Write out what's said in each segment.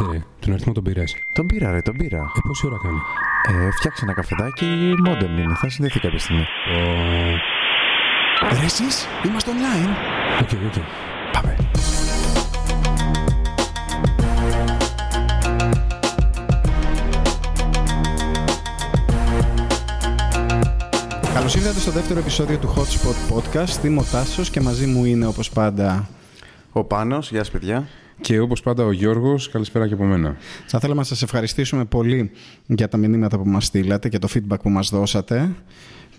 Άντε ρε, τον αριθμό τον πήρες. Τον πήρα, ρε, τον πήρα. Ε, πόση ώρα κάνει; Ε, φτιάξε ένα καφεδάκι, modem είναι. Θα συνδεθεί κάποια στιγμή. Ω, Ρε, εσείς, είμαστε online. OK, OK. Πάμε. Καλώς ήρθατε στο δεύτερο επεισόδιο του Hotspot Podcast. Είμαι ο Τάσος και μαζί μου είναι όπως πάντα. Ο Πάνος, γεια σας παιδιά. Και όπως πάντα ο Γιώργος, καλησπέρα και από μένα. Θα θέλαμε να σας ευχαριστήσουμε πολύ για τα μηνύματα που μας στείλατε και το feedback που μας δώσατε.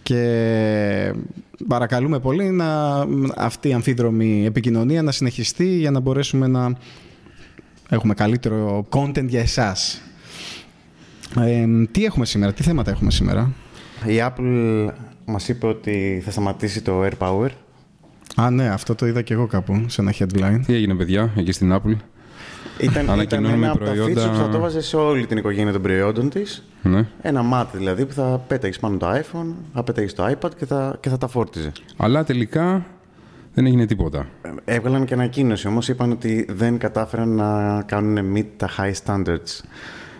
Και παρακαλούμε πολύ να, αυτή η αμφίδρομη επικοινωνία να συνεχιστεί για να μπορέσουμε να έχουμε καλύτερο content για εσάς. Ε, τι έχουμε σήμερα, τι θέματα έχουμε σήμερα; Η Apple μας είπε ότι θα σταματήσει το AirPower. Α, ναι, αυτό το είδα και εγώ κάπου σε ένα headline. Τι έγινε παιδιά, εκεί στην Apple. Ήταν, ήταν Ανακοινώνουμε ένα από τα προϊόντα- features που θα το βάζε σε όλη την οικογένεια των προϊόντων της. Ναι. Ένα mat δηλαδή που θα πέταγες πάνω το iPhone, θα πέταγες το iPad και θα, και θα τα φόρτιζε. Αλλά τελικά δεν έγινε τίποτα. Ε, Έβγαλαν και ανακοίνωση όμως, είπαν ότι δεν κατάφεραν να κάνουν meet τα high standards.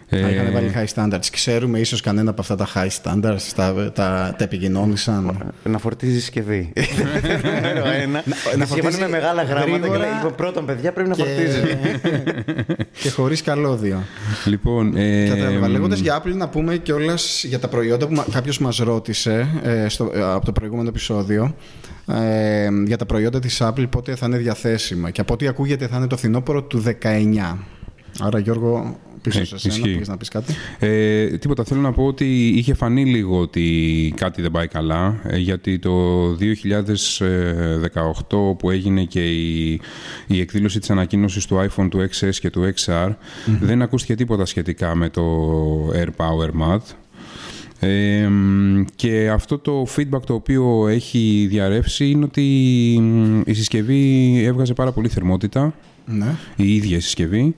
Ε, Θα είχαν βάλει high standards. Ξέρουμε ίσως κανένα από αυτά τα high standards, τα, τα, τα επικοινώνησαν. Να φορτίζεις συσκευή. Νούμερο ένα. να Συσκευή φορτίζει με μεγάλα γράμματα και γρήγορα λέει: «Λοιπόν, Πρώτον, παιδιά, πρέπει να φορτίζει. και χωρίς καλώδιο. Λοιπόν, ε, Κατάλαβα. Λέγοντας για Apple, να πούμε κιόλας για τα προϊόντα που κάποιος μας ρώτησε ε, στο, ε, από το προηγούμενο επεισόδιο. Ε, για τα προϊόντα της Apple πότε θα είναι διαθέσιμα. Και από ό,τι ακούγεται θα είναι το φθινόπωρο του 19. Άρα Γιώργο, πίσω Ε, σε σένα, ισχύει. πήγες να πεις κάτι; Ε, τίποτα, θέλω να πω ότι είχε φανεί λίγο ότι κάτι δεν πάει καλά, ε, γιατί το 2018 που έγινε και η, η εκδήλωση της ανακοίνωσης του iPhone του XS και του XR, δεν ακούστηκε τίποτα σχετικά με το Air Power Mat. Ε, μ, και αυτό το feedback το οποίο έχει διαρρεύσει είναι ότι μ, η συσκευή έβγαζε πάρα πολύ θερμότητα Ναι. η ίδια η συσκευή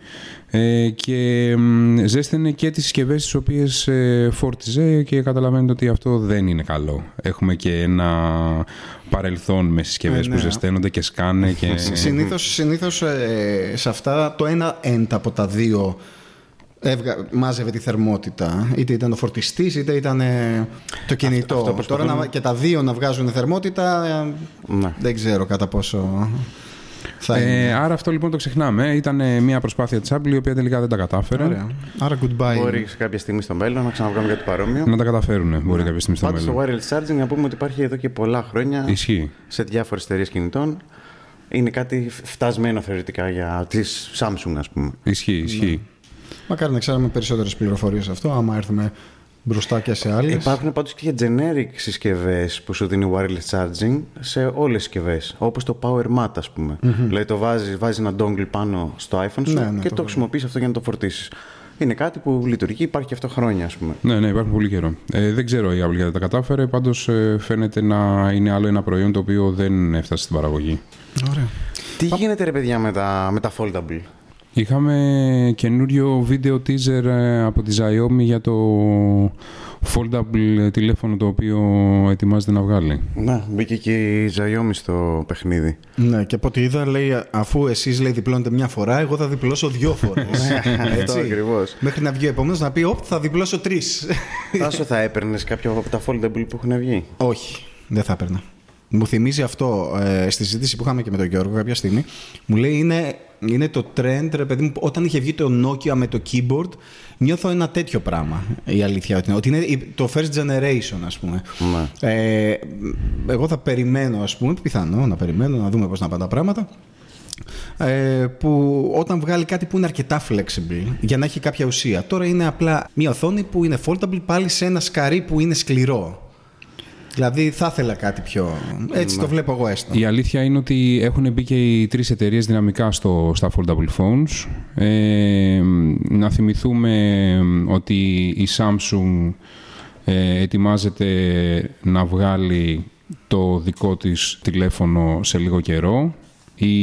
ε, και μ, ζέστηνε και τις συσκευές τις οποίες ε, φόρτιζε και καταλαβαίνετε ότι αυτό δεν είναι καλό. Έχουμε και ένα παρελθόν με συσκευές Ε, που ναι. ζεσταίνονται και σκάνε και... Συνήθως, συνήθως ε, σε αυτά το ένα end από τα δύο έβγα, μάζευε τη θερμότητα. Είτε ήταν ο φορτιστής είτε ήταν ε, το κινητό. αυτό Τώρα προσπαθούμε. να, και τα δύο να βγάζουν θερμότητα ε, Ναι. δεν ξέρω κατά πόσο θα είναι. Ε, άρα αυτό λοιπόν το ξεχνάμε. Ήταν ε, μια προσπάθεια της Apple η οποία τελικά δεν τα κατάφερε. Ωραία. Άρα goodbye. Μπορεί σε κάποια στιγμή στο μέλλον να ξαναβγάλουμε κάτι παρόμοιο. Να τα καταφέρουν μπορεί κάποια στιγμή στο Πάντως το μέλλον. wireless charging να πούμε ότι υπάρχει εδώ και πολλά χρόνια Ισχύει. σε διάφορες εταιρείες κινητών. Είναι κάτι φτασμένο θεωρητικά για τη Samsung, ας πούμε. Ισχύει, ισχύει. Μακάρι να ξέραμε περισσότερες πληροφορίες σε αυτό, άμα έρθουμε μπροστά και σε άλλες. Υπάρχουν πάντως και generic συσκευές που σου δίνει wireless charging σε όλες τις συσκευές. Όπως το Power Mat, ας πούμε. Δηλαδή το βάζεις βάζεις ένα dongle πάνω στο iPhone σου Ναι, ναι, και το το, χρησιμοποιείς αυτό για να το φορτίσεις. Είναι κάτι που λειτουργεί, υπάρχει και αυτό χρόνια, ας πούμε. Ναι, ναι, υπάρχουν πολύ καιρό. Ε, δεν ξέρω η Apple γιατί τα κατάφερε, πάντως ε, φαίνεται να είναι άλλο ένα προϊόν το οποίο δεν έφτασε στην παραγωγή. Ωραία. Τι γίνεται, ρε παιδιά, με τα, με τα foldable; Είχαμε καινούριο βίντεο teaser ε, από τη Xiaomi για το foldable τηλέφωνο το οποίο ετοιμάζεται να βγάλει. Να, μπήκε και η Xiaomi στο παιχνίδι. Ναι, και από ό,τι είδα, λέει, αφού εσείς λέει, διπλώνετε μια φορά, εγώ θα διπλώσω δύο φορές. Αυτό ακριβώς. Μέχρι να βγει ο επόμενος να πει: Όπ, θα διπλώσω τρεις. Τάσο, θα έπαιρνες κάποιο από τα foldable που έχουν βγει; Όχι, δεν θα έπαιρνα. Μου θυμίζει αυτό ε, στη συζήτηση που είχαμε και με τον Γιώργο κάποια στιγμή. Μου λέει είναι, είναι το trend, ρε παιδί μου, όταν είχε βγει το Nokia με το keyboard, νιώθω ένα τέτοιο πράγμα. Η αλήθεια ότι είναι. Ότι είναι η- το first generation, ας πούμε. Ναι. Ε, εγώ θα περιμένω, ας πούμε, πιθανό να περιμένω να δούμε πώς να πάνε τα πράγματα. Ε, που όταν βγάλει κάτι που είναι αρκετά flexible για να έχει κάποια ουσία. Τώρα είναι απλά μια οθόνη που είναι foldable πάλι σε ένα σκαρί που είναι σκληρό. Δηλαδή θα ήθελα κάτι πιο. Έτσι το βλέπω εγώ έστω. Η αλήθεια είναι ότι έχουν μπει και οι τρεις εταιρείες δυναμικά στο, στα foldable phones. Ε, να θυμηθούμε ότι η Samsung ε, ετοιμάζεται να βγάλει το δικό της τηλέφωνο σε λίγο καιρό. Η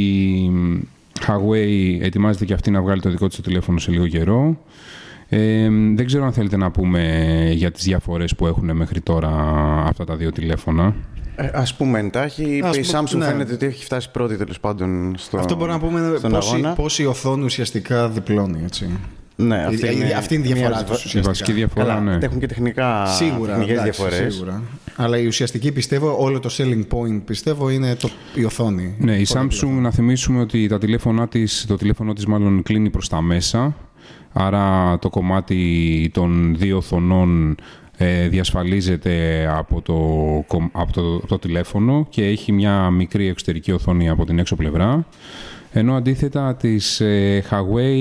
Huawei ετοιμάζεται και αυτή να βγάλει το δικό της το τηλέφωνο σε λίγο καιρό. Ε, δεν ξέρω αν θέλετε να πούμε για τις διαφορές που έχουν μέχρι τώρα αυτά τα δύο τηλέφωνα. Ε, ας πούμε εντάχει, Ας η πούμε, Samsung ναι. φαίνεται ότι έχει φτάσει πρώτη τέλος πάντων στο, Αυτό μπορούμε να πούμε στον πώς, η- αγώνα. πώς η οθόνη ουσιαστικά διπλώνει. Έτσι. Ναι, αυτή, είναι, αυτή είναι η μια διαφορά από τους. τις- Η βασική διαφορά, Καλά, ναι. έχουν και τεχνικά Σίγουρα, τεχνικές εντάξει, διαφορές. σίγουρα. Αλλά η ουσιαστική πιστεύω, όλο το selling point πιστεύω είναι το, η οθόνη. Ναι, η Πολύ Samsung να θυμίσουμε ότι τα τηλέφωνά της, το τηλέφωνο της μάλλον κλείνει προς τα μέσα. Άρα το κομμάτι των δύο οθονών ε, διασφαλίζεται από το, κομ- από, το, από το τηλέφωνο και έχει μια μικρή εξωτερική οθόνη από την έξω πλευρά. Ενώ αντίθετα της ε, Huawei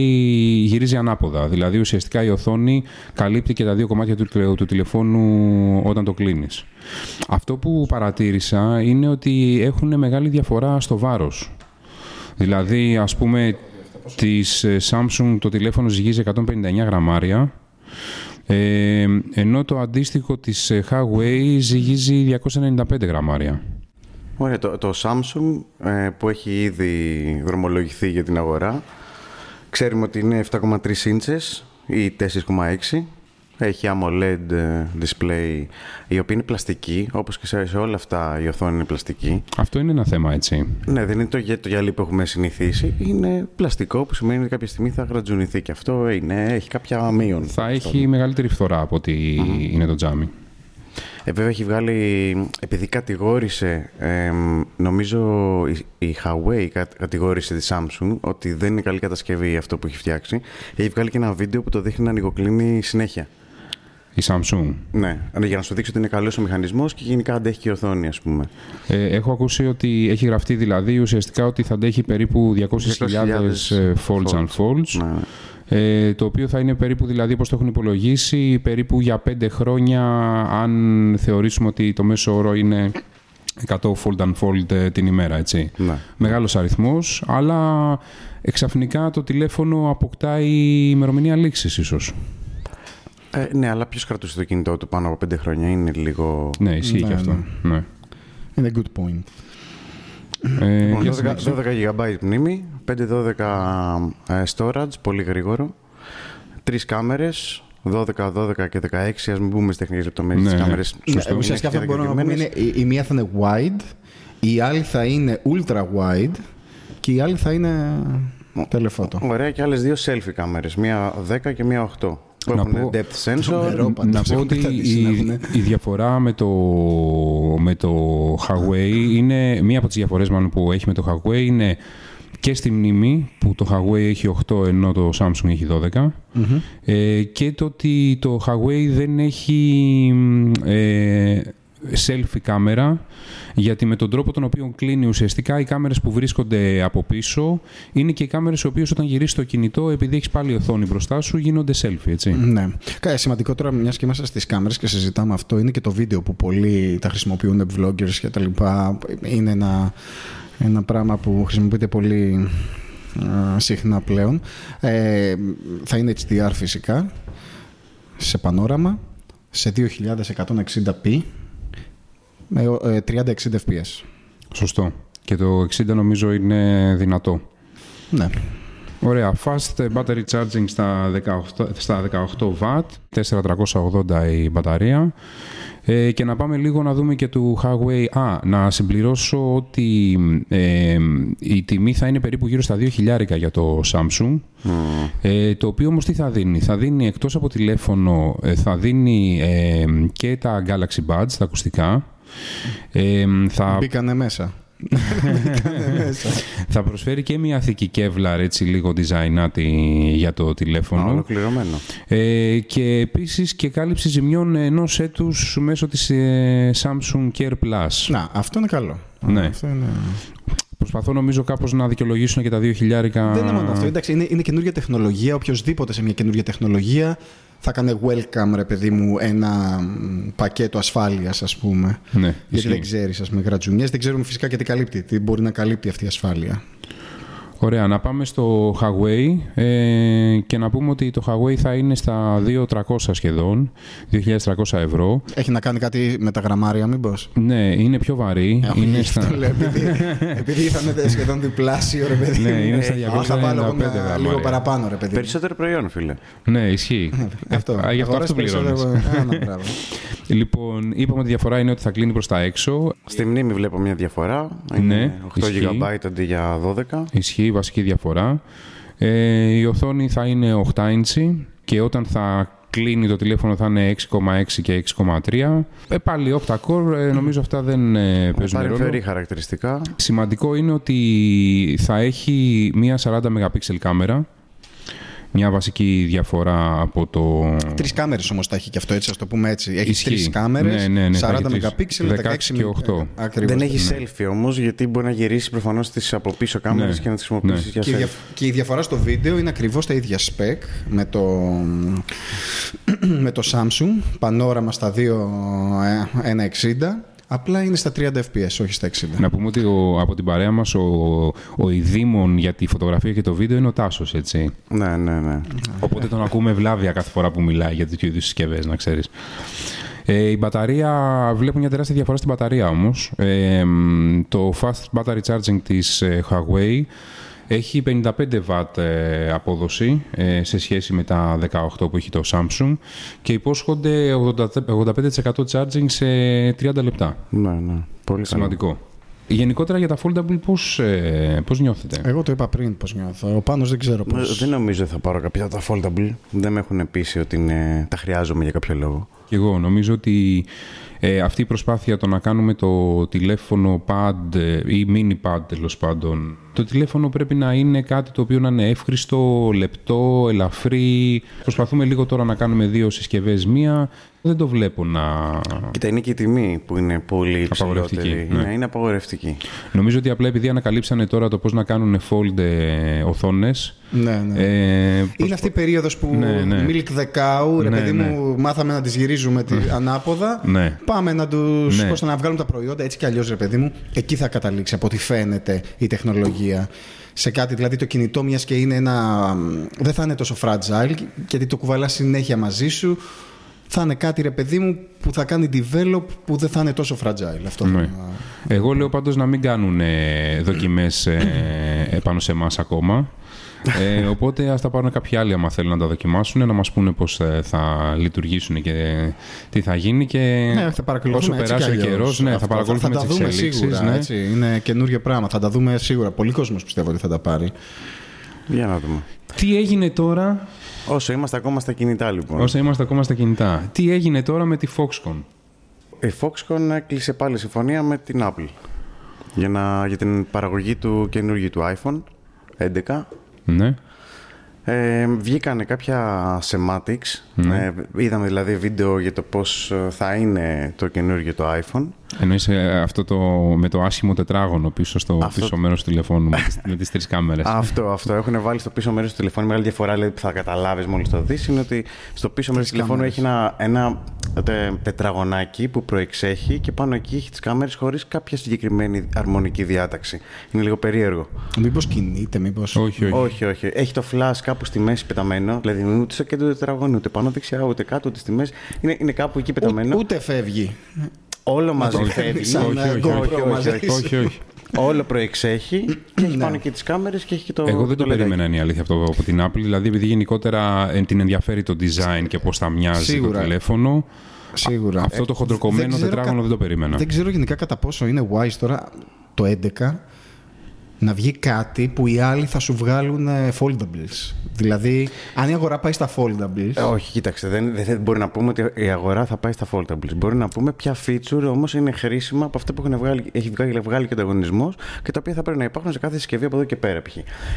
γυρίζει ανάποδα. Δηλαδή ουσιαστικά η οθόνη καλύπτει και τα δύο κομμάτια του, τηλε- του τηλεφώνου όταν το κλείνεις. Αυτό που παρατήρησα είναι ότι έχουν μεγάλη διαφορά στο βάρος. Δηλαδή, ας πούμε, της ε, Samsung το τηλέφωνο ζυγίζει 159 γραμμάρια, ε, ενώ το αντίστοιχο της ε, Huawei ζυγίζει 295 γραμμάρια. Ωραία, το, το Samsung ε, που έχει ήδη δρομολογηθεί για την αγορά ξέρουμε ότι είναι 7,3 inches ή 4,6 έχει AMOLED ε, display η οποία είναι πλαστική όπως και σε, σε όλα αυτά η οθόνη είναι πλαστική Αυτό είναι ένα θέμα, έτσι. ναι δεν είναι το, γε- το γυαλί που έχουμε συνηθίσει είναι πλαστικό που σημαίνει ότι κάποια στιγμή θα γρατζουνηθεί και αυτό είναι, έχει κάποια μείον Θα έχει μεγαλύτερη φθορά από ότι είναι το τζάμι. Ε, βέβαια έχει βγάλει, επειδή κατηγόρησε, εμ, νομίζω η, η Huawei κα- κατηγόρησε τη Samsung ότι δεν είναι καλή κατασκευή αυτό που έχει φτιάξει. Έχει βγάλει και ένα βίντεο που το δείχνει να ανοιγοκλίνει συνέχεια. Η Samsung. Ναι, για να σου δείξει ότι είναι καλός ο μηχανισμός και γενικά αντέχει και η οθόνη, ας πούμε. Ε, έχω ακούσει ότι έχει γραφτεί δηλαδή ουσιαστικά ότι θα αντέχει περίπου 200.000 ε, folds and folds. Ναι, ναι. Ε, το οποίο θα είναι περίπου, δηλαδή, όπως το έχουν υπολογίσει, περίπου για πέντε χρόνια, αν θεωρήσουμε ότι το μέσο όρο είναι 100 fold and fold ε, την ημέρα, έτσι. Ναι. Μεγάλος αριθμός, αλλά εξαφνικά το τηλέφωνο αποκτάει ημερομηνία λήξης ίσως. Ε, ναι, αλλά ποιος κρατούσε το κινητό του πάνω από πέντε χρόνια, είναι λίγο. Ναι, ισχύει Ναι, και αυτό. Ναι. Είναι good point. Ε, Λοιπόν, για 12, συνέχισε. 12 GB μνήμη, 512 ε, storage, πολύ γρήγορο. Τρεις κάμερες, 12, 12 και 16. Α μην μπούμε στις τεχνικές λεπτομέρειες Ναι, της ναι. κάμερε. Ναι, ουσιαστικά αυτό που μπορούμε να πούμε είναι η, η μία θα είναι wide, η άλλη θα είναι ultra wide και η άλλη θα είναι telephoto. Ωραία, και άλλες δύο selfie κάμερες. Μία 10 και μία 8. Που Να έχουν πω- depth sensor. Νερό. πάντως, να πω έχουν ότι καταντήσει να η, έχουν. η διαφορά με το, με το Huawei είναι μία από τις διαφορές μάλλον που έχει με το Huawei είναι και στη μνήμη που το Huawei έχει 8 ενώ το Samsung έχει 12 ε, και το ότι το Huawei δεν έχει μ, ε, selfie κάμερα γιατί με τον τρόπο τον οποίο κλείνει ουσιαστικά οι κάμερες που βρίσκονται από πίσω είναι και οι κάμερες οι οποίες όταν γυρίσεις το κινητό επειδή έχεις πάλι οθόνη μπροστά σου γίνονται selfie έτσι. Ναι. Καλά, σημαντικό τώρα, μιας και είμαστε στις κάμερες και συζητάμε αυτό, είναι και το βίντεο που πολλοί τα χρησιμοποιούν, vloggers και τα λοιπά. Είναι ένα, ένα πράγμα που χρησιμοποιείται πολύ α, συχνά πλέον. Ε, θα είναι HDR φυσικά, σε πανόραμα, σε 2160p, με ε, 30-60 fps. Σωστό. Και το 60 νομίζω είναι δυνατό. Ναι. Ωραία. Fast battery charging στα 18, στα 18 W, 4380 η μπαταρία. Ε, και να πάμε λίγο να δούμε και του Huawei. Α, να συμπληρώσω ότι ε, η τιμή θα είναι περίπου γύρω στα 2 χιλιάρικα για το Samsung. Ε, το οποίο όμως τι θα δίνει; Θα δίνει εκτός από τηλέφωνο, ε, θα δίνει ε, και τα Galaxy Buds, τα ακουστικά. Ε, θα Μπήκανε μέσα. θα προσφέρει και μια θήκη Kevlar έτσι λίγο designaτη για το τηλέφωνο. Ολοκληρωμένο. Ε, και επίσης και κάλυψη ζημιών ενός έτους μέσω της ε, Samsung Care Plus. Να, αυτό είναι καλό. Ναι. Αυτό είναι... Προσπαθώ νομίζω κάπως να δικαιολογήσουν και τα δύο χιλιάρικα. Δεν είναι μόνο αυτό. Εντάξει, είναι, είναι καινούργια τεχνολογία. Οποιοδήποτε σε μια καινούργια τεχνολογία θα κάνει welcome, ρε παιδί μου, ένα μ, πακέτο ασφάλειας, ας πούμε. Ναι, Γιατί ισχύει. δεν ξέρεις, ας πούμε, γρατζουνιές. Δεν ξέρουμε φυσικά και τι καλύπτει. Τι μπορεί να καλύπτει αυτή η ασφάλεια. Ωραία, να πάμε στο Huawei ε, και να πούμε ότι το Huawei θα είναι στα 2.300 σχεδόν, 2.300 ευρώ. Έχει να κάνει κάτι με τα γραμμάρια, μήπως; Ναι, είναι πιο βαρύ. Ε, είναι στα... λέω, επειδή, επειδή ήταν σχεδόν διπλάσιο, ρε παιδί. Ναι, μου. είναι στα Ε, Θα βάλω εγώ 295 μια- γραμμάρια. λίγο παραπάνω, ρε παιδί. Περισσότερο προϊόν, φίλε. Ναι, ισχύει. Αυτό. Α, γι' αυτό Αγοράς αυτό πληρώνεις. περισσότερο- Α, ναι, μπράβο. Λοιπόν, είπαμε ότι η διαφορά είναι ότι θα κλείνει προς τα έξω. Στη μνήμη βλέπω μια διαφορά. Ναι, Είναι 8 ισχύει. GB αντί για 12. Ισχύει η βασική διαφορά. Ε, η οθόνη θα είναι 8 inch και όταν θα κλείνει το τηλέφωνο θα είναι 6,6 και 6,3. Ε, πάλι 8 core, ε, νομίζω αυτά δεν ε, παίζουν ρόλο. Παρεμφερεί χαρακτηριστικά. Σημαντικό είναι ότι θα έχει μία 40 MP κάμερα. Μια βασική διαφορά από το... Τρεις κάμερες όμως τα έχει και αυτό, έτσι, ας το πούμε έτσι. Έχει Ισχύει. τρεις κάμερες, Ναι, ναι, ναι, θα 40 έχει τρεις. MP, 16 16 και 8. Ακριβώς. Δεν έχει Ναι. selfie όμως, γιατί μπορεί να γυρίσει προφανώς τις από πίσω κάμερες Ναι. και να τις χρησιμοποιήσεις Ναι. για Και η, selfie. δια- και η διαφορά στο βίντεο είναι ακριβώς τα ίδια spec με το, με το Samsung, πανόραμα στα 2 ε, 1.60, απλά είναι στα 30 fps, όχι στα 60. Να πούμε ότι ο, από την παρέα μας ο, ο ειδήμων για τη φωτογραφία και το βίντεο είναι ο Τάσος, έτσι. Ναι, ναι, ναι. Οπότε τον ακούμε βλάβια κάθε φορά που μιλάει για τέτοιου είδους συσκευές, να ξέρεις. Ε, η μπαταρία, βλέπω μια τεράστια διαφορά στην μπαταρία όμως. Ε, μ, το fast battery charging της ε, Huawei έχει 55 watt ε, απόδοση ε, σε σχέση με τα 18 που έχει το Samsung και υπόσχονται 80 85% charging σε 30 λεπτά. ναι, ναι. Πολύ καλό. Σημαντικό. Γενικότερα για τα foldable πώς, ε, πώς νιώθετε; Εγώ το είπα πριν πώς νιώθω. Ο Πάνος δεν ξέρω Ε, πώς. Δεν νομίζω θα πάρω κάποια από τα foldable. Δεν με έχουν πείσει ότι είναι... τα χρειάζομαι για κάποιο λόγο. Και εγώ νομίζω ότι ε, αυτή η προσπάθεια το να κάνουμε το τηλέφωνο pad ε, ή mini pad τέλος πάντων. Το τηλέφωνο πρέπει να είναι κάτι το οποίο να είναι εύχριστο, λεπτό, ελαφρύ. Προσπαθούμε λίγο τώρα να κάνουμε δύο συσκευές μία. Δεν το βλέπω να... Κοίτα, είναι και η τιμή που είναι πολύ Απαγορευτική, υψηλότερη. ναι. Ναι, είναι απαγορευτική. Νομίζω ότι απλά επειδή ανακαλύψανε τώρα το πώς να κάνουν fold ε, οθόνες. Ναι, ναι. Ε, Είναι αυτή η περίοδος που Ναι, ναι. milk the cow, ρε Ναι, παιδί ναι. μου, μάθαμε να τις γυρίζουμε τη, ανάποδα. Ναι. Πάμε να τους, Ναι. πώς να βγάλουμε τα προϊόντα έτσι κι αλλιώς, ρε παιδί μου. Εκεί θα καταλήξει από ό,τι φαίνεται η τεχνολογία. Σε κάτι, δηλαδή το κινητό μιας και είναι ένα... Δεν θα είναι τόσο fragile, γιατί το κουβαλάς συνέχεια μαζί σου. Θα είναι κάτι, ρε παιδί μου, που θα κάνει develop που δεν θα είναι τόσο fragile. Αυτό Ναι. θα- Εγώ λέω πάντως να μην κάνουν ε, δοκιμές ε, επάνω σε εμάς ακόμα. Ε, οπότε ας τα πάρουν κάποιοι άλλοι άμα θέλουν να τα δοκιμάσουν, να μας πούνε πώς ε, θα λειτουργήσουν και τι θα γίνει και Ναι, θα παρακολουθούμε όσο έτσι περάσει κι ο αλλιώς. καιρός, ναι, θα Αυτό. παρακολουθούμε θα τις τα δούμε εξελίξεις. σίγουρα. ναι. Έτσι. Είναι καινούριο πράγμα. Θα τα δούμε σίγουρα. Πολλοί κόσμος πιστεύω ότι θα τα πάρει. Για να δούμε. Τι έγινε τώρα, Όσο είμαστε ακόμα στα κινητά, λοιπόν. όσο είμαστε ακόμα στα κινητά, τι έγινε τώρα με τη Foxconn; Η Foxconn έκλεισε πάλι συμφωνία με την Apple για, να, για την παραγωγή του καινούργιου του iPhone 11. Ναι. Ε, βγήκανε κάποια semantics. Ναι. Ε, είδαμε δηλαδή βίντεο για το πώς ε, θα είναι το καινούργιο το iPhone. Εννοείς ε, αυτό το, με το άσχημο τετράγωνο πίσω στο Αυτό- πίσω μέρος του τηλεφώνου με τις, με τις τρεις κάμερες. αυτό, αυτό. Έχουν βάλει στο πίσω μέρος του τηλεφώνου. Η μεγάλη διαφορά δηλαδή, που θα καταλάβεις μόλις το δεις είναι ότι στο πίσω μέρος του τηλεφώνου κάμερες. έχει ένα, ένα τε- τετραγωνάκι που προεξέχει και πάνω εκεί έχει τις κάμερες χωρίς κάποια συγκεκριμένη αρμονική διάταξη. Είναι λίγο περίεργο. Μήπως κινείται, μήπως... όχι, όχι. Όχι, όχι. Έχει το flash κάπου στη μέση πεταμένο. Δηλαδή δεν είναι ούτε στο κέντρο του τετραγωνίου, ούτε πάνω δεξιά, ούτε κάτω, ούτε στη μέση. Είναι, είναι κάπου εκεί πεταμένο. Ού- Ούτε φεύγει. Όλο μαζί το φεύγει. φέρνεις σαν, όχι, ε, όχι, GoPro όχι, όχι, μαζί όχι, σου. όχι, όχι. Όλο προεξέχει και έχει Ναι. πάνω και τις κάμερες και έχει και το. Εγώ δεν το, λεδάκι. περίμενα είναι η αλήθεια αυτό από την Apple. Δηλαδή, επειδή γενικότερα ε, την ενδιαφέρει το design και πώς θα μοιάζει Σίγουρα. το τηλέφωνο. Σίγουρα. Αυτό το χοντροκομμένο δεν ξέρω τετράγωνο κα- δεν το περίμενα. Δεν ξέρω γενικά κατά πόσο είναι wise τώρα το 11 να βγει κάτι που οι άλλοι θα σου βγάλουν ε, foldables. Δηλαδή, αν η αγορά πάει στα foldables. Ε, όχι, κοίταξε. Δεν, δεν, δεν μπορεί να πούμε ότι η αγορά θα πάει στα foldables. Μπορεί να πούμε ποια feature όμως είναι χρήσιμα από αυτά που έχουν βγάλει, έχει βγάλει, βγάλει και ο ανταγωνισμός και τα οποία θα πρέπει να υπάρχουν σε κάθε συσκευή από εδώ και πέρα. π.χ.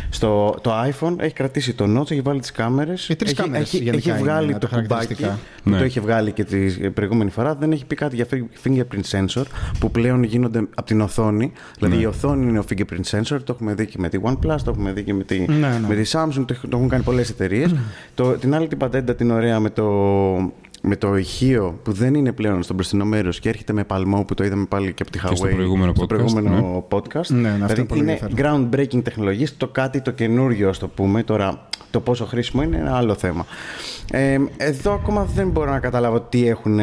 Στο το iPhone έχει κρατήσει το notch, έχει βάλει τις κάμερες. Οι τρεις έχει, κάμερες έχει, γενικά έχει βγάλει είναι το τα κουμπάκι χαρακτηριστικά. που Ναι. το είχε βγάλει και την προηγούμενη φορά. Δεν έχει πει κάτι για fingerprint sensor που πλέον γίνονται από την οθόνη. Δηλαδή Ναι. η οθόνη είναι ο fingerprint sensor. Το έχουμε δει και με τη OnePlus, το έχουμε δει και με τη, Ναι, ναι. με τη Samsung, το, το έχουν κάνει πολλές εταιρείες. το, την άλλη την πατέντα την ωραία με το, με το ηχείο που δεν είναι πλέον στο μπροστινό μέρος και έρχεται με παλμό που το είδαμε πάλι και από τη Huawei στο προηγούμενο στο podcast, προηγούμενο podcast. Ναι, ναι, αυτό Δηλαδή είναι πολύ είναι ενδιαφέρον. groundbreaking τεχνολογίες, το κάτι το καινούριο, ας το πούμε. Τώρα, το πόσο χρήσιμο είναι ένα άλλο θέμα. Ε, εδώ ακόμα δεν μπορώ να καταλάβω τι έχουν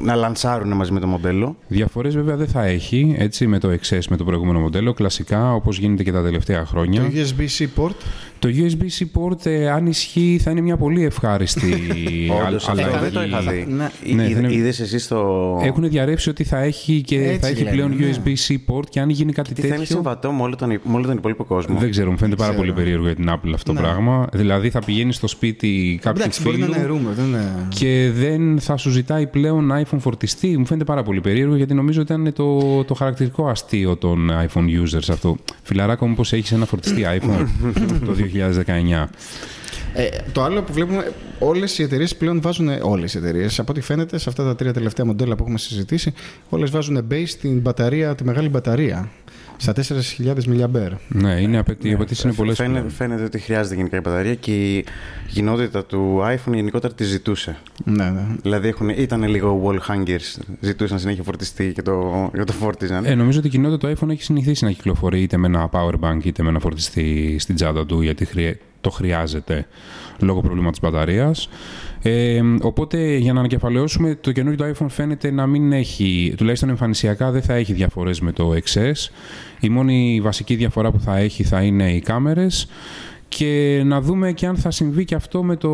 να λανσάρουν μαζί με το μοντέλο. Διαφορές βέβαια δεν θα έχει, έτσι, με το XS, με το προηγούμενο μοντέλο, κλασικά, όπως γίνεται και τα τελευταία χρόνια. Το USB-C port. Το USB-C port, ε, αν ισχύει, θα είναι μια πολύ ευχάριστη Όντως, α- αυτό αλλαγή. δεν το είχα δει. Ναι. Ναι, Είδε- δεν είναι- Είδες εσύ στο... Έχουν διαρρεύσει ότι θα έχει, και Έτσι θα έχει λένε, πλέον ναι. USB-C port και αν γίνει κάτι Τι θα είναι τέτοιο. συμβατό με όλο τον, με όλο τον υπόλοιπο κόσμο. Δεν ξέρω, μου φαίνεται πάρα ξέρω. πολύ περίεργο για την Apple αυτό το Ναι. πράγμα. Δηλαδή θα πηγαίνει στο σπίτι κάποιου Εντάξει, μπορεί να φίλου είναι rumor. Δεν είναι... και δεν θα σου ζητάει πλέον iPhone φορτιστή. Μου φαίνεται πάρα πολύ περίεργο γιατί νομίζω ότι ήταν το, το χαρακτηριστικό αστείο των iPhone users αυτό. Φιλαράκο μου πώς έχεις ένα φορτιστή iPhone το 2019. Ε, το άλλο που βλέπουμε, όλες οι εταιρείες πλέον βάζουν. Όλες οι εταιρείες, από ό,τι φαίνεται σε αυτά τα τρία τελευταία μοντέλα που έχουμε συζητήσει, όλες βάζουν base την μπαταρία, τη μεγάλη μπαταρία. Στα 4.000 mAh. Ναι, είναι απαιτή, οι απαιτήσεις είναι πολλές Φαίνεται, πλέον. φαίνεται ότι χρειάζεται γενικά η μπαταρία και η κοινότητα του iPhone γενικότερα τη ζητούσε. Ναι, ναι. Δηλαδή έχουν, ήταν λίγο wall hangers, ζητούσαν συνέχεια φορτιστή και το, και το φόρτιζαν. Ε, νομίζω ότι η κοινότητα του iPhone έχει συνηθίσει να κυκλοφορεί είτε με ένα power bank είτε με ένα φορτιστή στην τσάντα του γιατί χρεια- το χρειάζεται λόγω προβλήματος μπαταρίας. Ε, οπότε για να ανακεφαλαιώσουμε το καινούριο το iPhone φαίνεται να μην έχει, τουλάχιστον εμφανισιακά δεν θα έχει διαφορές με το XS. Η μόνη βασική διαφορά που θα έχει θα είναι οι κάμερες και να δούμε και αν θα συμβεί και αυτό με το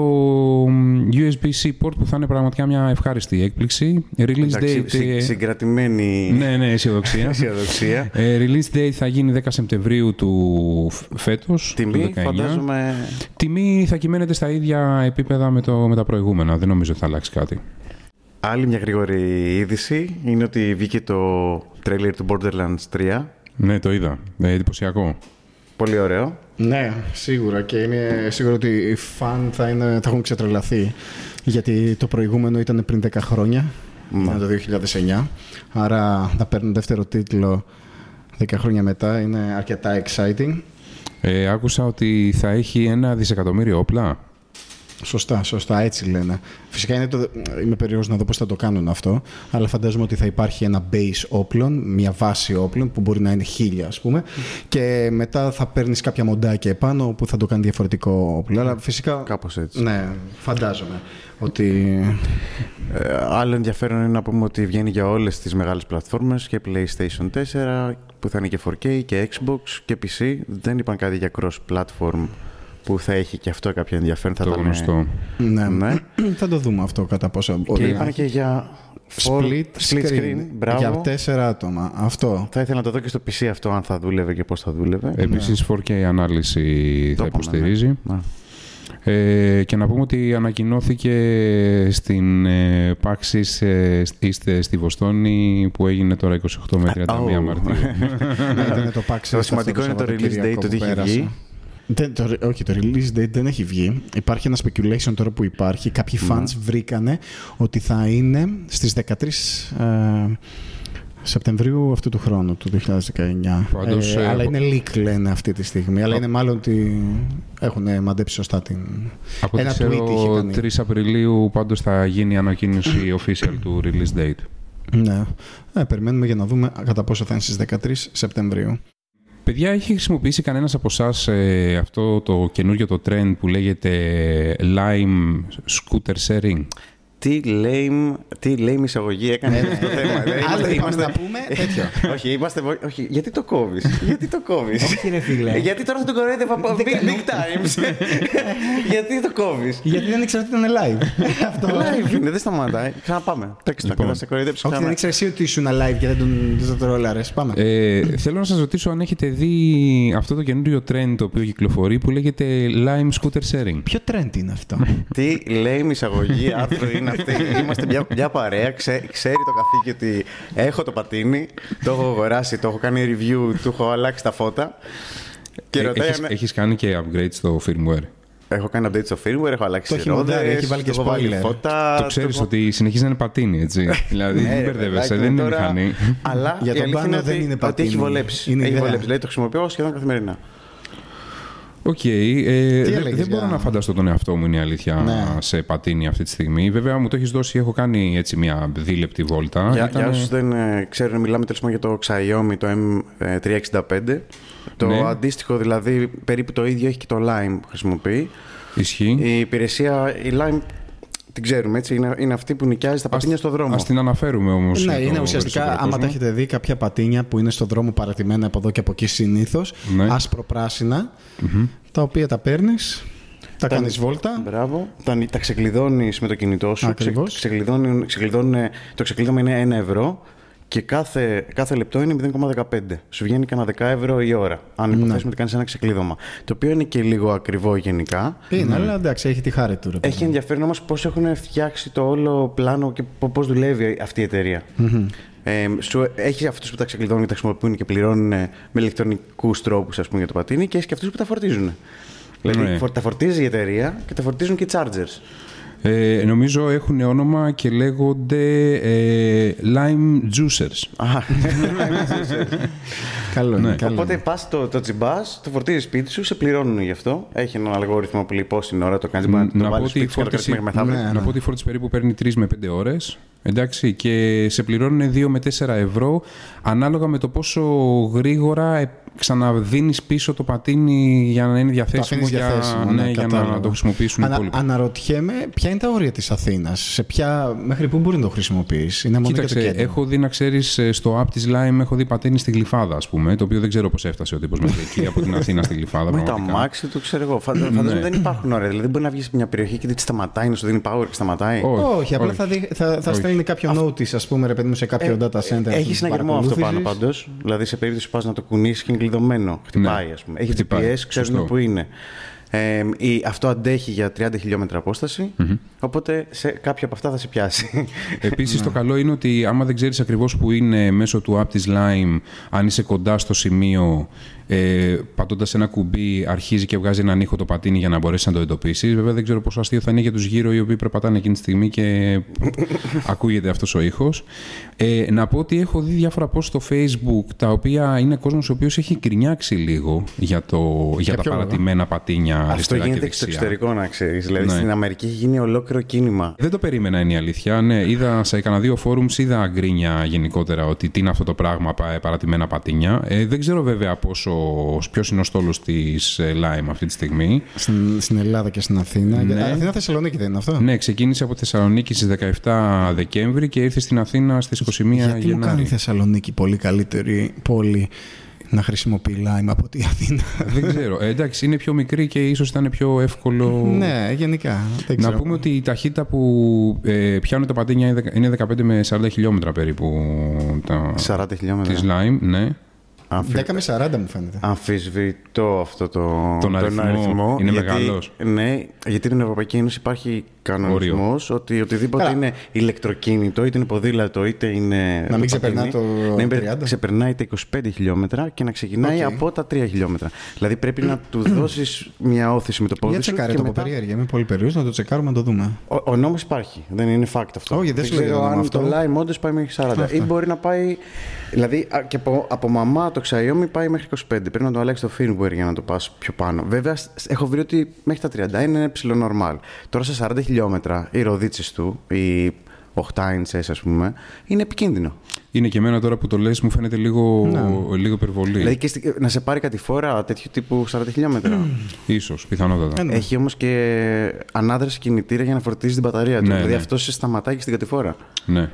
USB-C port που θα είναι πραγματικά μια ευχάριστη έκπληξη. Release Εντάξει, date... συ- ε, συγκρατημένη ναι, ναι, αισιοδοξία. αισιοδοξία. Ε, release date θα γίνει 10 Σεπτεμβρίου του φ- φέτος, του Τιμή 19. φαντάζομαι Τιμή θα κυμαίνεται στα ίδια επίπεδα με, το, με τα προηγούμενα. Δεν νομίζω ότι θα αλλάξει κάτι. Άλλη μια γρήγορη είδηση είναι ότι βγήκε το τρέλερ του Borderlands 3. Ναι, το είδα. Ε, εντυπωσιακό. Πολύ ωραίο. Ναι, σίγουρα. Και είναι σίγουρο ότι οι φαν θα, είναι, θα έχουν ξετρελαθεί. Γιατί το προηγούμενο ήταν πριν 10 χρόνια. Μα. Ήταν το 2009. Άρα να παίρνουν δεύτερο τίτλο 10 χρόνια μετά είναι αρκετά exciting. Ε, άκουσα ότι θα έχει ένα δισεκατομμύριο όπλα. Σωστά, σωστά, έτσι λένε. Φυσικά είναι το, είμαι περίεργος να δω πώς θα το κάνουν αυτό, αλλά φαντάζομαι ότι θα υπάρχει ένα base όπλων, μια βάση όπλων που μπορεί να είναι χίλια ας πούμε και μετά θα παίρνεις κάποια μοντάκια επάνω που θα το κάνει διαφορετικό όπλο. Αλλά φυσικά, Κάπως έτσι. ναι, φαντάζομαι ότι... Ε, άλλο ενδιαφέρον είναι να πούμε ότι βγαίνει για όλες τις μεγάλες πλατφόρμες και PlayStation 4 που θα είναι και 4K και Xbox και PC. Δεν είπαν κάτι για cross-platform που θα έχει και αυτό κάποιο ενδιαφέρον. Θα το ήταν- γνωστό. Ναι, Ναι. θα το δούμε αυτό κατά πόσο Και μπορεί να είπαν έχει. και για for- Split, screen, Μπράβο. για τέσσερα άτομα. Αυτό. Θα ήθελα να το δω και στο PC αυτό αν θα δούλευε και πώς θα δούλευε. Επίσης 4K ανάλυση Το θα είπαμε, υποστηρίζει. ναι. Ε, και να πούμε ότι ανακοινώθηκε στην ε, PAX East, ε, East στη Βοστόνη που έγινε τώρα 28 με 31 Oh. Μαρτίου. ναι, ήταν το PAX Το East σημαντικό αυτό είναι το release Σαββατοκύριακο date, το που τι έχει πέρασε. βγει. Δεν, το, όχι, το release date δεν έχει βγει. Υπάρχει ένα speculation τώρα που υπάρχει. Κάποιοι Ναι. fans βρήκανε ότι θα είναι στις 13 ε, Σεπτεμβρίου αυτού του χρόνου, του 2019. Πάντως, ε, ε, αλλά από- είναι leak λένε αυτή τη στιγμή. Αλλά είναι μάλλον ότι έχουν μαντέψει σωστά την... Από ό,τι Ένα tweet είχε ξέρω, κάνει. 3 Απριλίου πάντως θα γίνει η ανακοίνωση official του release date. Ναι. Ε, περιμένουμε για να δούμε κατά πόσο θα είναι στις 13 Σεπτεμβρίου. Παιδιά, έχει χρησιμοποιήσει κανένας από εσάς αυτό το καινούριο το trend που λέγεται Lime Scooter Sharing; Τι lame, τι lame εισαγωγή έκανε αυτό το θέμα. Δηλαδή, Άλλο είμαστε- είπαμε είμαστε- να πούμε τέτοιο. όχι, είμαστε, βο- όχι, γιατί το κόβεις. γιατί το κόβεις; Όχι, ρε φίλε. γιατί τώρα θα τον κοροϊδεύω από big, big times. γιατί το κόβεις; Γιατί δεν ήξερα ότι ήταν live. Αυτό. Live είναι, δεν σταματάει. Ξαναπάμε. Τρέξτε τα Λοιπόν. και θα σε κοροϊδέψω Όχι, δεν ξανά. ήξερα εσύ ότι ήσουν live και δεν τον, δεν τον ρόλαρες. Πάμε. Ε, θέλω να σας ρωτήσω αν έχετε δει αυτό το καινούριο trend το οποίο κυκλοφορεί που λέγεται Lime Scooter Sharing. Ποιο trend είναι αυτό; Τι lame εισαγωγή άρθρο είναι αυτή. Είμαστε μια, μια παρέα, ξέ- ξέρει το καθήκη ότι έχω το πατίνι, το έχω αγοράσει, το έχω κάνει review, του έχω αλλάξει τα φώτα. Και Ε, ρωτάει έχεις, αν- έχεις κάνει και upgrade στο firmware. Έχω κάνει update στο firmware, έχω αλλάξει Το έχει μοντάρει, ρόδες, έχει βάλει και του έχω βάλει spoiler. φώτα. το του ξέρεις έχω- ότι συνεχίζει να είναι πατίνι, έτσι. δηλαδή Ναι, μην ρε, μπερδεύεσαι, παιδάκι δεν μου, είναι τώρα- μηχανή. Αλλά Για η τον αλήθεια πάνω είναι δεν ότι, είναι ότι έχει πατίνι. βολέψει. Είναι έχει ιδέα. βολέψει. Δηλαδή το χρησιμοποιώ σχεδόν καθημερινά. Οκ. Ε, δεν έλεγες δεν για- μπορώ να φανταστώ τον εαυτό μου, είναι η αλήθεια, Ναι. σε πατίνι αυτή τη στιγμή. Βέβαια, μου το έχεις δώσει, έχω κάνει έτσι μια δίλεπτη βόλτα. Για, Ήτανε- για όσους δεν ε, ξέρουν, μιλάμε τέλος πάντων για το Xiaomi, το M365. Το Ναι. αντίστοιχο, δηλαδή, περίπου το ίδιο έχει και το Lime που χρησιμοποιεί. Ισχύει. Η υπηρεσία, η Lime, την ξέρουμε έτσι, είναι, είναι αυτή που νοικιάζει τα πατίνια στο δρόμο. Α την αναφέρουμε όμως. Ναι, είναι ουσιαστικά, άμα τα έχετε δει, κάποια πατίνια που είναι στον δρόμο παρατημένα από εδώ και από εκεί συνήθως, Ναι. άσπρο-πράσινα, τα οποία τα παίρνεις, τα κάνεις βόλτα. Μπράβο. Τα, τα ξεκλειδώνεις με το κινητό σου. Ακριβώς. Ξε, ξεκλειδώνουν- ξεκλειδώνουν- το ξεκλείδωμα είναι 1 ευρώ και κάθε, κάθε λεπτό είναι 0,15. Σου βγαίνει κανένα 10 ευρώ η ώρα. Αν Ναι. υποθέσουμε ότι κάνεις ένα ξεκλείδωμα. Το οποίο είναι και λίγο ακριβό γενικά. Είναι, αλλά εντάξει, έχει τη χάρη του. Ρε, παιδί. Έχει ενδιαφέρον όμως πώς έχουν φτιάξει το όλο πλάνο και πώς δουλεύει αυτή η εταιρεια Ε, σου, έχεις αυτούς που τα ξεκλειδώνουν και τα χρησιμοποιούν και πληρώνουν ε, με ηλεκτρονικούς τρόπους για το πατίνι και έχεις και αυτούς που τα φορτίζουν. Δηλαδή Ναι. φορ- τα φορτίζει η εταιρεία και τα φορτίζουν και οι chargers. Ε, νομίζω έχουν όνομα και λέγονται ε, Lime Juicers. Α, Καλό είναι. Ναι. καλό Οπότε είναι. πας το, το τσιμπά, το φορτίζεις σπίτι σου, σε πληρώνουν γι' αυτό. Έχει έναν αλγόριθμο που λέει πόση ώρα το κάνει. Μπορεί να το να πω βάλεις ότι η σπίτι σου και να το φόρτιση, κάνει μέχρι μεθαύριο. Ναι, να πω ότι η φόρτιση περίπου παίρνει 3 με 5 ώρες. Εντάξει, και σε πληρώνουν 2 με 4 ευρώ ανάλογα με το πόσο γρήγορα ε, ξαναδίνεις πίσω το πατίνι για να είναι διαθέσιμο, αφήνεις για, διαθέσιμο, ναι, ναι, για κατάλαβα. να το χρησιμοποιήσουν οι Ανα, υπόλοιποι. αναρωτιέμαι ποια είναι τα όρια της Αθήνας; Σε ποια, μέχρι πού μπορεί να το χρησιμοποιήσει. Είναι μόνο για το Κοίταξε, κέντρο. έχω δει να ξέρεις στο app της Lime, έχω δει πατίνι στη Γλυφάδα, ας πούμε, το οποίο δεν ξέρω πώς έφτασε ο τύπος μέχρι εκεί από την Αθήνα στη Γλυφάδα. Μα το πραγματικά. αμάξι του, ξέρω εγώ. Φαντα- Φαντάζομαι δεν υπάρχουν όρια. Δηλαδή, μπορεί να βγεις σε μια περιοχή και δεν σταματάει, να σου δίνει power και σταματάει. Όχι, Όχι, απλά όχι. θα, δει- θα, θα Όχι. στέλνει κάποιο notice, ας πούμε, ρε παιδί μου, σε κάποιο data center. Έχει συναγερμό αυτό πάνω παρακολούθησης. πάντως. Δηλαδή, σε περίπτωση που πας να το κουνήσεις και είναι κλειδωμένο, χτυπάει, Ναι. ας πούμε. Έχει Χτυπάει. GPS, ξέρουν Σωστό. που είναι. Ε, η- αυτό αντέχει για 30 χιλιόμετρα απόσταση, Οπότε σε κάποια από αυτά θα σε πιάσει. Επίσης, το καλό είναι ότι άμα δεν ξέρεις ακριβώς που είναι μέσω του app της Lime, αν είσαι κοντά στο σημείο, ε, πατώντας ένα κουμπί, αρχίζει και βγάζει έναν ήχο το πατίνι για να μπορέσεις να το εντοπίσεις. Βέβαια, δεν ξέρω πόσο αστείο θα είναι για τους γύρω οι οποίοι περπατάνε εκείνη τη στιγμή και ακούγεται αυτός ο ήχος. Ε, να πω ότι έχω δει διάφορα post στο Facebook, τα οποία είναι κόσμος ο οποίος έχει γκρινιάξει λίγο για, το, για τα ποιο λόγο; παρατημένα πατίνια Αυτό αριστερά και γίνεται και στο δεξιά. εξωτερικό, να ξέρεις. Δηλαδή Ναι. στην Αμερική έχει γίνει ολόκληρο κίνημα. Δεν το περίμενα είναι η αλήθεια. Ναι, είδα σε κανένα δύο φόρουμς, είδα γκρίνια γενικότερα ότι τι είναι αυτό το πράγμα πα- παρατημένα πατίνια. Ε, δεν ξέρω βέβαια πόσο, ποιος είναι ο στόλος της ε, Lime αυτή τη στιγμή. Στην, στην Ελλάδα και στην Αθήνα. Ναι. Για- Αθήνα Θεσσαλονίκη δεν είναι αυτό; Ναι, ξεκίνησε από τη Θεσσαλονίκη στις 17 Δεκέμβρη και ήρθε στην Αθήνα στις 21 Γιατί μου κάνει η Γενάρη. Θεσσαλονίκη πολύ καλύτερη πόλη να χρησιμοποιεί Lime από τη Αθήνα. δεν ξέρω. Ε, εντάξει, είναι πιο μικρή και ίσως ήταν πιο εύκολο... ναι, γενικά. Δεν Να ξέρω. πούμε ότι η ταχύτητα που ε, πιάνουν τα πατίνια είναι δεκα- είναι 15 με 40 χιλιόμετρα περίπου τα, 40 χιλιόμετρα. της Lime, ναι. Αμφι- 10 με 40 μου φαίνεται. Αμφισβητώ αυτό το, Τον αριθμό. Είναι γιατί, μεγάλος. Ναι, γιατί στην Ευρωπαϊκή Ένωση υπάρχει κανονισμός ότι οτιδήποτε Καλά. είναι ηλεκτροκίνητο, είτε είναι ποδήλατο, είτε είναι. Να μην ξεπερνά πατίνι, το να μην 30. ξεπερνάει τα 25 χιλιόμετρα και να ξεκινάει Οκ. από τα 3 χιλιόμετρα. Δηλαδή πρέπει να του δώσεις μια ώθηση με το πόδι Για σου. τσεκάρε και το μετά- από περιέργεια. Είμαι πολύ περίεργος να το τσεκάρουμε να το δούμε. Ο, ο νόμος υπάρχει. Δεν είναι fact αυτό. Όχι, δεν σου λέει ξέρω το νόμο αν αυτό. το Lime όντως πάει μέχρι 40. Ή μπορεί να πάει. Δηλαδή α, και από, από μαμά το Xiaomi πάει μέχρι 25. Πρέπει να το αλλάξει το firmware για να το πας πιο πάνω. Βέβαια, σ- έχω βρει ότι μέχρι τα 30 είναι ψιλο normal. Τώρα σε 40 χιλιόμετρα οι ροδίτσες του, οι 8 inches ας πούμε, είναι επικίνδυνο. Είναι και εμένα τώρα που το λες μου φαίνεται λίγο, λίγο υπερβολή. Δηλαδή και στη- να σε πάρει κατηφόρα τέτοιου τύπου 40 χιλιόμετρα. Ίσως, πιθανότατα. Ε, ναι. Έχει όμως και ανάδραση κινητήρα για να φορτίζει την μπαταρία του. Ναι, δηλαδή ναι. αυτός σε σταματάει και στην κατηφόρα. Ναι.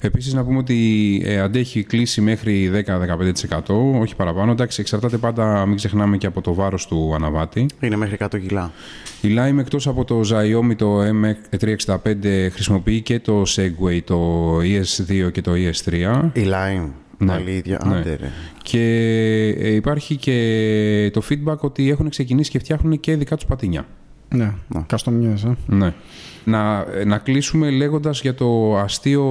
Επίσης να πούμε ότι ε, αντέχει κλίση μέχρι 10-15%, όχι παραπάνω. Εντάξει, εξαρτάται πάντα, μην ξεχνάμε και από το βάρος του αναβάτη. Είναι μέχρι 100 κιλά. Η Lime εκτός από το Xiaomi το M365 χρησιμοποιεί και το Segway, το ES2 και το ES3. Η Lime. Ναι. Πάλι η ίδια. Ναι. Άντε, ρε. Και ε, υπάρχει και το feedback ότι έχουν ξεκινήσει και φτιάχνουν και δικά τους πατίνια. Ναι, καστομιές, ε. Ναι. Να, να κλείσουμε λέγοντας για το αστείο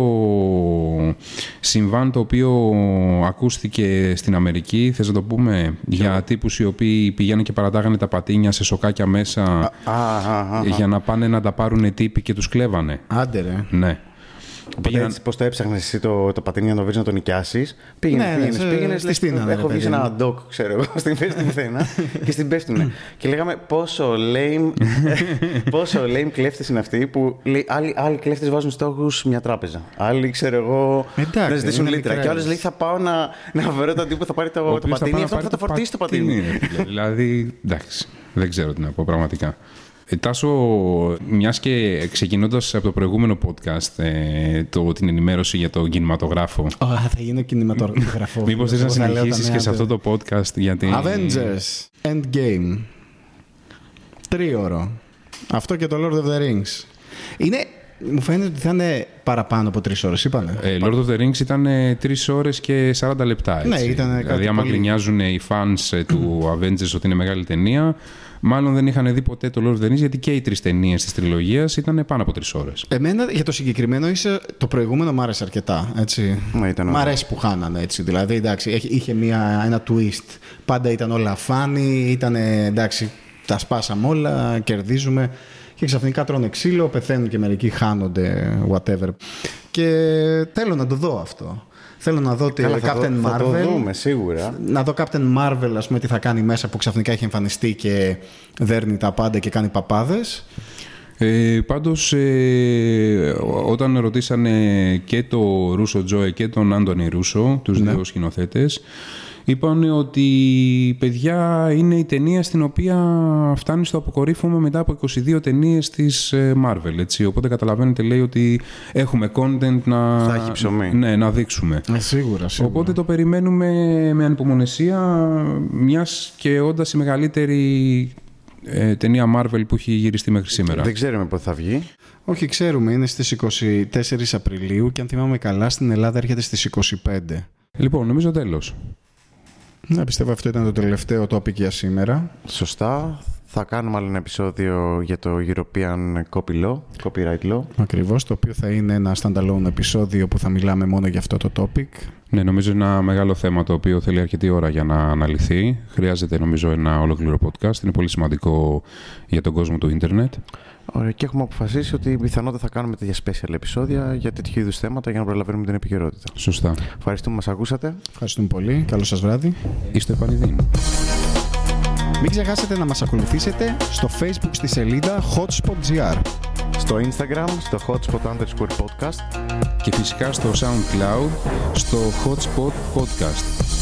συμβάν το οποίο ακούστηκε στην Αμερική, θες να το πούμε, για τύπους οι οποίοι πηγαίνουν και παρατάγανε τα πατίνια σε σοκάκια μέσα Α, α, α, α. για να πάνε να τα πάρουν τύποι και τους κλέβανε. Άντε ρε. Ναι. Πήγαιναν- Πώς το έψαχνες εσύ το, το πατίνι για να το βρεις να το νοικιάσεις; Πήγαινες, Ναι, ναι, πήγαινες, σε- πήγαινες. στη στείνανε, Έχω ρε βγει σε παιδί ένα μου. ντοκ, ξέρω εγώ, στην πέφτει την πουθενά και στην πέφτουνε. και λέγαμε πόσο lame, πόσο lame κλέφτες είναι αυτοί που λέει, άλλοι, άλλοι κλέφτες βάζουν στόχους μια τράπεζα. Άλλοι, ξέρω εγώ, Εντάξει, να ζητήσουν είναι λίτρα. Και μικρές. άλλος λέει θα πάω να, να βρω τον τύπο που θα πάρει το, Ο το οποίος πατίνι, πάει να αυτό που θα πάρει το φορτίσει το πατίνι. ρε φίλε. δηλαδή, εντάξει, δεν ξέρω τι να πω πραγματικά. Ε, Τάσο, μιας και ξεκινώντας από το προηγούμενο podcast ε, το, την ενημέρωση για τον κινηματογράφο, Ω, θα γίνω κινηματογραφό. μήπως θες να Εγώ θα λέω τα συνεχίσεις νέα και σε του. αυτό το podcast γιατί... Avengers Endgame. Τρίωρο. Αυτό και το Lord of the Rings. Είναι, μου φαίνεται ότι θα είναι παραπάνω από τρεις ώρες, είπανε. Ε, Lord of the Rings ήταν 3 ώρες και 40 λεπτά. Έτσι. Ναι, ήταν κάτι Δηλαδή, άμα πολύ. γκρινιάζουν οι fans ε, του Avengers ότι είναι μεγάλη ταινία, μάλλον δεν είχαν δει ποτέ το Lord of the Rings γιατί και οι τρεις ταινίες της τριλογίας ήταν πάνω από 3 ώρες. Εμένα για το συγκεκριμένο είσαι, το προηγούμενο μου άρεσε αρκετά. Έτσι. Ναι, ήταν Μ' ωραίο. αρέσει που χάνανε έτσι. Δηλαδή, εντάξει, έχει- είχε μια, ένα twist. Πάντα ήταν όλα φάνη, ήταν εντάξει, τα σπάσαμε όλα, κερδίζουμε. Και ξαφνικά τρώνε ξύλο, πεθαίνουν και μερικοί χάνονται, whatever. Και θέλω να το δω αυτό. Θέλω να δω ότι Καλά, ο θα, Captain το, θα το Marvel. δούμε σίγουρα. Να δω Captain Marvel, ας πούμε, τι θα κάνει μέσα που ξαφνικά έχει εμφανιστεί και δέρνει τα πάντα και κάνει παπάδες. Ε, πάντως, ε, όταν ρωτήσανε και το Ρούσο Τζόε και τον Άντωνι Ρούσο, τους δύο σκηνοθέτες, είπαν ότι παιδιά είναι η ταινία στην οποία φτάνει στο αποκορύφωμα μετά από 22 ταινίες της ε, Marvel. Έτσι. Οπότε καταλαβαίνετε λέει ότι έχουμε content να, Θα έχει ψωμί. ναι, να δείξουμε. Ε, σίγουρα, σίγουρα. Οπότε το περιμένουμε με ανυπομονησία, μιας και όντας η μεγαλύτερη ε, ταινία Marvel που έχει γυριστεί μέχρι σήμερα. Δεν ξέρουμε πότε θα βγει. Όχι, ξέρουμε, είναι στις 24 Απριλίου και αν θυμάμαι καλά στην Ελλάδα έρχεται στις 25. Λοιπόν, νομίζω τέλος. Ναι, πιστεύω αυτό ήταν το τελευταίο topic για σήμερα. Σωστά. Θα κάνουμε άλλο ένα επεισόδιο για το European Copy Law, Copyright Law. Ακριβώς, το οποίο θα είναι ένα standalone επεισόδιο που θα μιλάμε μόνο για αυτό το topic. Ναι, νομίζω ένα μεγάλο θέμα το οποίο θέλει αρκετή ώρα για να αναλυθεί. Χρειάζεται νομίζω ένα ολόκληρο podcast. Είναι πολύ σημαντικό για τον κόσμο του ίντερνετ. Ωραία, και έχουμε αποφασίσει ότι πιθανότατα θα κάνουμε τέτοια special επεισόδια για τέτοιου είδους θέματα για να προλαβαίνουμε την επικαιρότητα. Σωστά. Ευχαριστούμε που μας ακούσατε. Ευχαριστούμε πολύ. Καλό σας βράδυ. Είστε επανειδήν. Μην ξεχάσετε να μας ακολουθήσετε στο facebook στη σελίδα hotspot.gr Στο Instagram, στο hotspot underscore podcast. Και φυσικά στο SoundCloud, στο Hotspot Podcast.